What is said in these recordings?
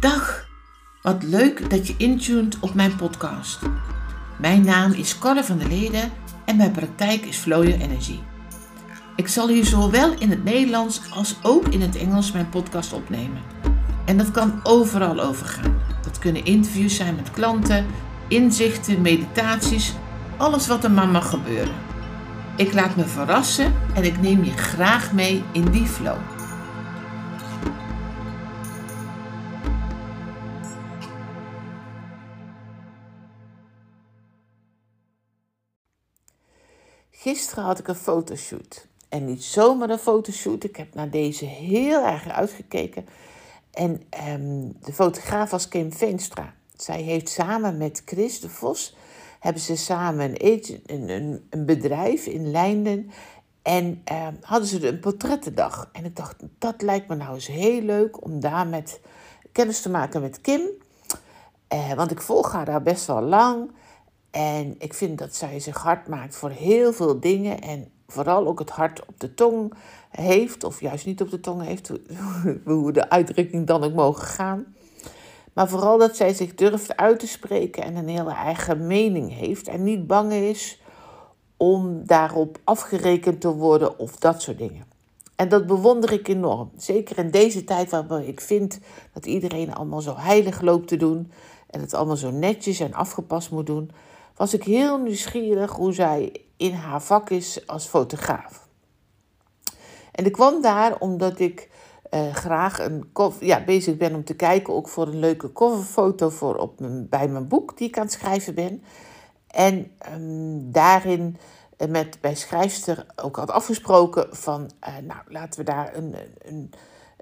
Dag, wat leuk dat je intuned op mijn podcast. Mijn naam is Corre van der Leden en mijn praktijk is Flow Your Energy. Ik zal hier zowel in het Nederlands als ook in het Engels mijn podcast opnemen. En dat kan overal overgaan. Dat kunnen interviews zijn met klanten, inzichten, meditaties, alles wat er maar mag gebeuren. Ik laat me verrassen en ik neem je graag mee in die flow. Gisteren had ik een fotoshoot. En niet zomaar een fotoshoot. Ik heb naar deze heel erg uitgekeken. En ehm, de fotograaf was Kim Veenstra. Zij heeft samen met Chris de Vos... hebben ze samen een, een, een bedrijf in Leinden... En ehm, hadden ze een portrettendag. En ik dacht, dat lijkt me nou eens heel leuk om daar met kennis te maken met Kim. Eh, want ik volg haar daar best wel lang. En ik vind dat zij zich hard maakt voor heel veel dingen. En vooral ook het hart op de tong heeft. Of juist niet op de tong heeft. Hoe de uitdrukking dan ook mogen gaan. Maar vooral dat zij zich durft uit te spreken en een hele eigen mening heeft. En niet bang is om daarop afgerekend te worden of dat soort dingen. En dat bewonder ik enorm. Zeker in deze tijd waarbij ik vind dat iedereen allemaal zo heilig loopt te doen. En het allemaal zo netjes en afgepast moet doen was ik heel nieuwsgierig hoe zij in haar vak is als fotograaf. En ik kwam daar omdat ik uh, graag een ja, bezig ben om te kijken ook voor een leuke coverfoto voor op mijn, bij mijn boek die ik aan het schrijven ben. En um, daarin uh, met bij schrijfster ook had afgesproken van, uh, nou laten we daar een, een,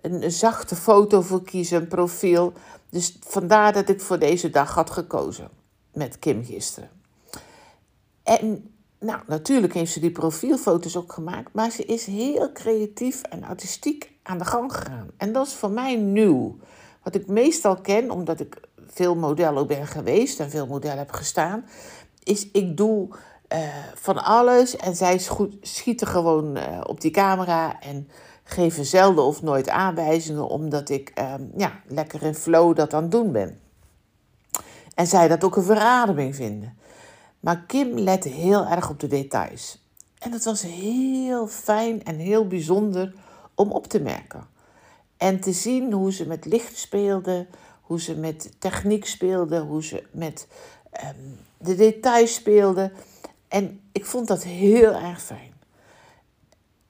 een, een zachte foto voor kiezen, een profiel. Dus vandaar dat ik voor deze dag had gekozen met Kim gisteren. En nou, natuurlijk heeft ze die profielfoto's ook gemaakt, maar ze is heel creatief en artistiek aan de gang gegaan. En dat is voor mij nieuw. Wat ik meestal ken, omdat ik veel modellen ben geweest en veel modellen heb gestaan, is ik doe uh, van alles en zij schieten gewoon uh, op die camera en geven zelden of nooit aanwijzingen, omdat ik uh, ja, lekker in flow dat aan het doen ben. En zij dat ook een verademing vinden. Maar Kim lette heel erg op de details. En het was heel fijn en heel bijzonder om op te merken. En te zien hoe ze met licht speelde, hoe ze met techniek speelde, hoe ze met um, de details speelde. En ik vond dat heel erg fijn.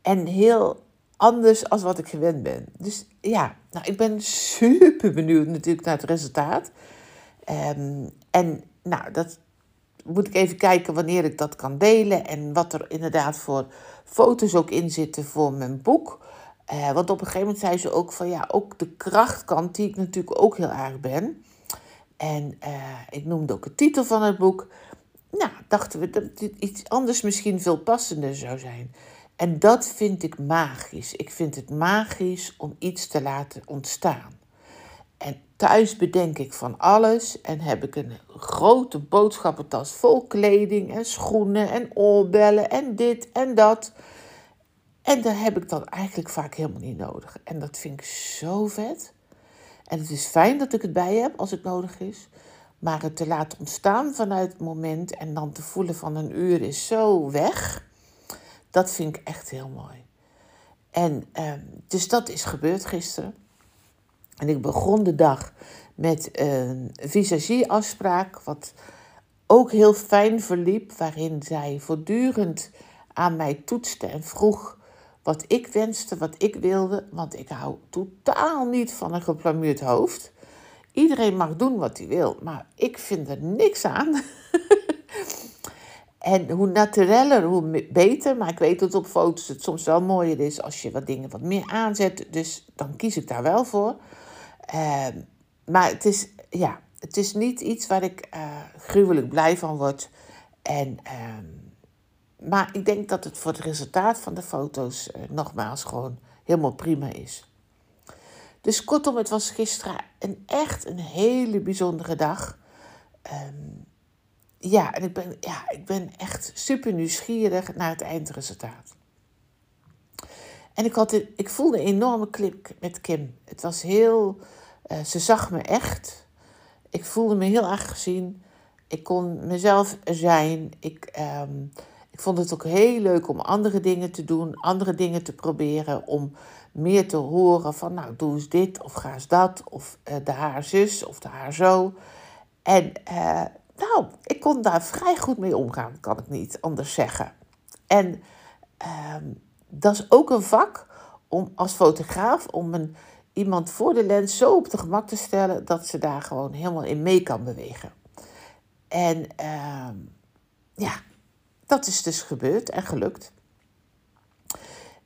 En heel anders als wat ik gewend ben. Dus ja, nou, ik ben super benieuwd natuurlijk naar het resultaat. Um, en nou, dat, moet ik even kijken wanneer ik dat kan delen en wat er inderdaad voor foto's ook in zitten voor mijn boek. Eh, want op een gegeven moment zei ze ook van ja, ook de krachtkant, die ik natuurlijk ook heel erg ben. En uh, ik noemde ook de titel van het boek. Nou, dachten we dat iets anders misschien veel passender zou zijn. En dat vind ik magisch. Ik vind het magisch om iets te laten ontstaan. En thuis bedenk ik van alles en heb ik een grote boodschappentas vol kleding en schoenen en oorbellen en dit en dat. En daar heb ik dan eigenlijk vaak helemaal niet nodig. En dat vind ik zo vet. En het is fijn dat ik het bij heb als het nodig is. Maar het te laten ontstaan vanuit het moment en dan te voelen van een uur is zo weg. Dat vind ik echt heel mooi. En eh, dus dat is gebeurd gisteren. En ik begon de dag met een visagieafspraak, wat ook heel fijn verliep, waarin zij voortdurend aan mij toetste en vroeg wat ik wenste, wat ik wilde, want ik hou totaal niet van een geplamuurd hoofd. Iedereen mag doen wat hij wil, maar ik vind er niks aan. en hoe natureller, hoe beter. Maar ik weet dat op foto's het soms wel mooier is als je wat dingen wat meer aanzet. Dus dan kies ik daar wel voor. Ehm, maar het is, ja, het is niet iets waar ik uh, gruwelijk blij van word. En, ehm, maar ik denk dat het voor het resultaat van de foto's uh, nogmaals gewoon helemaal prima is. Dus kortom, het was gisteren een echt een hele bijzondere dag. Um, ja, en ik ben, ja, ik ben echt super nieuwsgierig naar het eindresultaat. En ik, had, ik voelde een enorme klik met Kim. Het was heel Eh, ze zag me echt. Ik voelde me heel erg gezien. Ik kon mezelf zijn. Ik, ehm, ik vond het ook heel leuk om andere dingen te doen, andere dingen te proberen. Om meer te horen van, nou, doe eens dit of ga eens dat. Of uh, de haar zus of de haar zo. En uh, nou, ik kon daar vrij goed mee omgaan, kan ik niet anders zeggen. En ehm, dat is ook een vak om als fotograaf om een, iemand voor de lens zo op de gemak te stellen dat ze daar gewoon helemaal in mee kan bewegen. En uh, ja, dat is dus gebeurd en gelukt.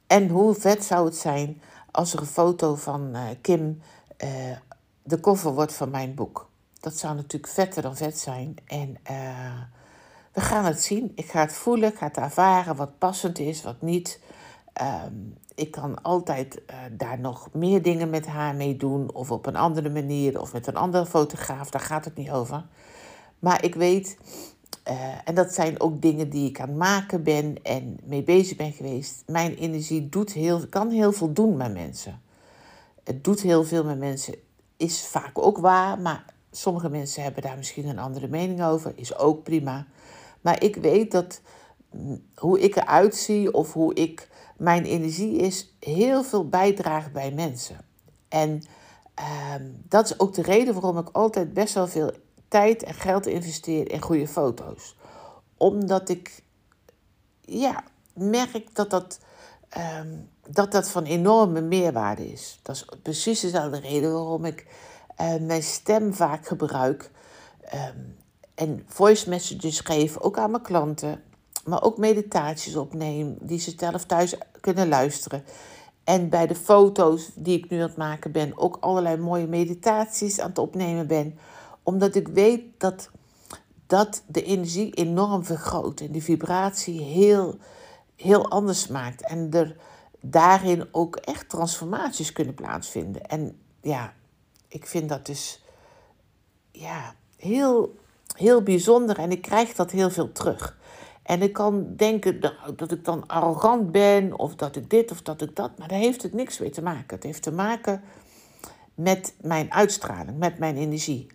En hoe vet zou het zijn als er een foto van uh, Kim uh, de koffer wordt van mijn boek. Dat zou natuurlijk vetter dan vet zijn. En uh, we gaan het zien. Ik ga het voelen, ik ga het ervaren wat passend is, wat niet. Um, ik kan altijd uh, daar nog meer dingen met haar mee doen, of op een andere manier, of met een andere fotograaf, daar gaat het niet over. Maar ik weet, uh, en dat zijn ook dingen die ik aan het maken ben en mee bezig ben geweest. Mijn energie doet heel, kan heel veel doen met mensen. Het doet heel veel met mensen, is vaak ook waar, maar sommige mensen hebben daar misschien een andere mening over, is ook prima. Maar ik weet dat hoe ik eruit zie of hoe ik mijn energie is, heel veel bijdraagt bij mensen. En uh, dat is ook de reden waarom ik altijd best wel veel tijd en geld investeer in goede foto's. Omdat ik ja, merk dat dat, um, dat dat van enorme meerwaarde is. Dat is precies dezelfde reden waarom ik uh, mijn stem vaak gebruik. Um, en voice messages geef, ook aan mijn klanten. Maar ook meditaties opneem, die ze zelf thuis kunnen luisteren. En bij de foto's die ik nu aan het maken ben, ook allerlei mooie meditaties aan het opnemen ben. Omdat ik weet dat dat de energie enorm vergroot en die vibratie heel, heel anders maakt. En er daarin ook echt transformaties kunnen plaatsvinden. En ja, ik vind dat dus ja, heel, heel bijzonder en ik krijg dat heel veel terug. En ik kan denken dat ik dan arrogant ben of dat ik dit of dat ik dat, maar daar heeft het niks mee te maken. Het heeft te maken met mijn uitstraling, met mijn energie.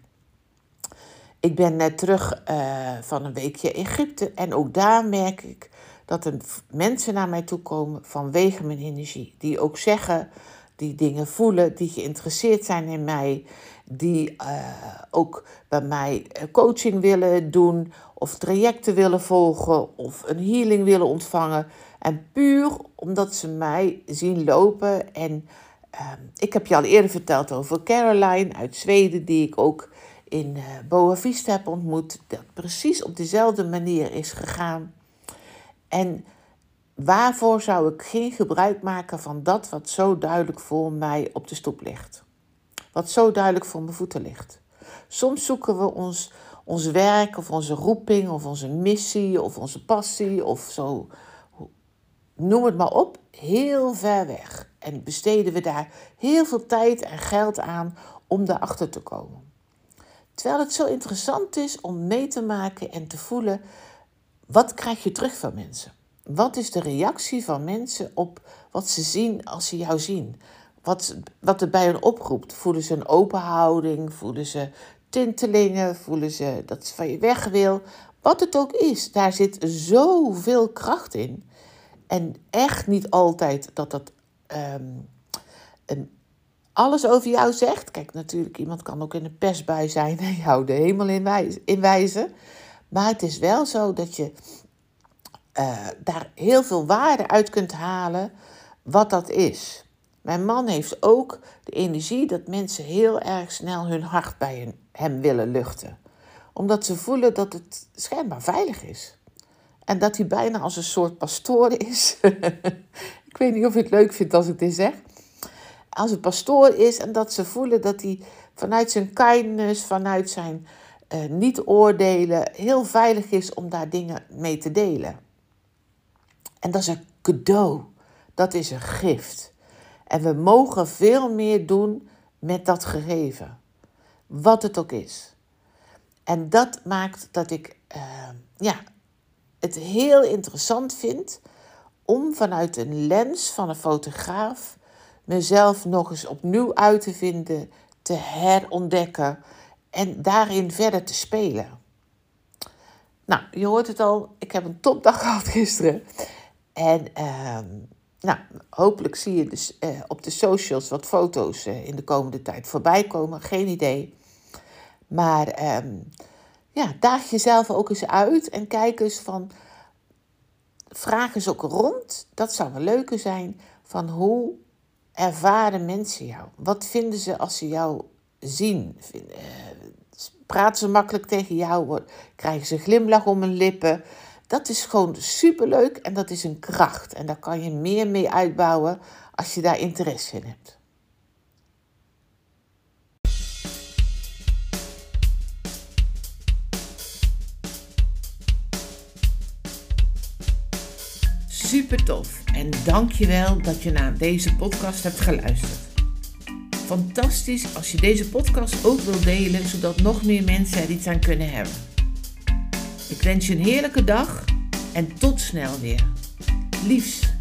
Ik ben net terug uh, van een weekje Egypte en ook daar merk ik dat er mensen naar mij toe komen vanwege mijn energie. Die ook zeggen, die dingen voelen, die geïnteresseerd zijn in mij, die uh, ook bij mij eh, coaching willen doen of trajecten willen volgen of een healing willen ontvangen. En puur omdat ze mij zien lopen. En uh, ik heb je al eerder verteld over Caroline uit Zweden, die ik ook in uh, Boa Vista heb ontmoet. Dat precies op dezelfde manier is gegaan. En waarvoor zou ik geen gebruik maken van dat wat zo duidelijk voor mij op de stoep ligt? Wat zo duidelijk voor mijn voeten ligt. Soms zoeken we ons, ons werk of onze roeping of onze missie of onze passie of zo, noem het maar op, heel ver weg. En besteden we daar heel veel tijd en geld aan om daarachter te komen. Terwijl het zo interessant is om mee te maken en te voelen, wat krijg je terug van mensen? Wat is de reactie van mensen op wat ze zien als ze jou zien? Wat, wat het bij hen oproept. Voelen ze een open houding? Voelen ze tintelingen? Voelen ze dat ze van je weg wil? Wat het ook is, daar zit zoveel kracht in. En echt niet altijd dat dat een, alles over jou zegt. Kijk, natuurlijk, iemand kan ook in een pestbui zijn en jou de hemel in wijzen. Maar het is wel zo dat je uh, daar heel veel waarde uit kunt halen wat dat is. Mijn man heeft ook de energie dat mensen heel erg snel hun hart bij hem willen luchten. Omdat ze voelen dat het schijnbaar veilig is. En dat hij bijna als een soort pastoor is. ik weet niet of je het leuk vindt als ik dit zeg. Als een pastoor is en dat ze voelen dat hij vanuit zijn kindness, vanuit zijn uh, niet oordelen, heel veilig is om daar dingen mee te delen. En dat is een cadeau. Dat is een gift. En we mogen veel meer doen met dat gegeven. Wat het ook is. En dat maakt dat ik uh, ja, het heel interessant vind om vanuit een lens van een fotograaf mezelf nog eens opnieuw uit te vinden te herontdekken en daarin verder te spelen. Nou, je hoort het al, ik heb een topdag gehad gisteren. En ehm, nou, hopelijk zie je dus uh, op de socials wat foto's uh, in de komende tijd voorbij komen. Geen idee. Maar um, ja, daag jezelf ook eens uit en kijk eens van. Vraag eens ook rond, dat zou een leuke zijn, van hoe ervaren mensen jou? Wat vinden ze als ze jou zien? Uh, praten ze makkelijk tegen jou? Krijgen ze een glimlach om hun lippen? Dat is gewoon superleuk en dat is een kracht. En daar kan je meer mee uitbouwen als je daar interesse in hebt. Super tof en dankjewel dat je naar deze podcast hebt geluisterd. Fantastisch als je deze podcast ook wilt delen, zodat nog meer mensen er iets aan kunnen hebben. Ik wens je een heerlijke dag en tot snel weer. Liefs.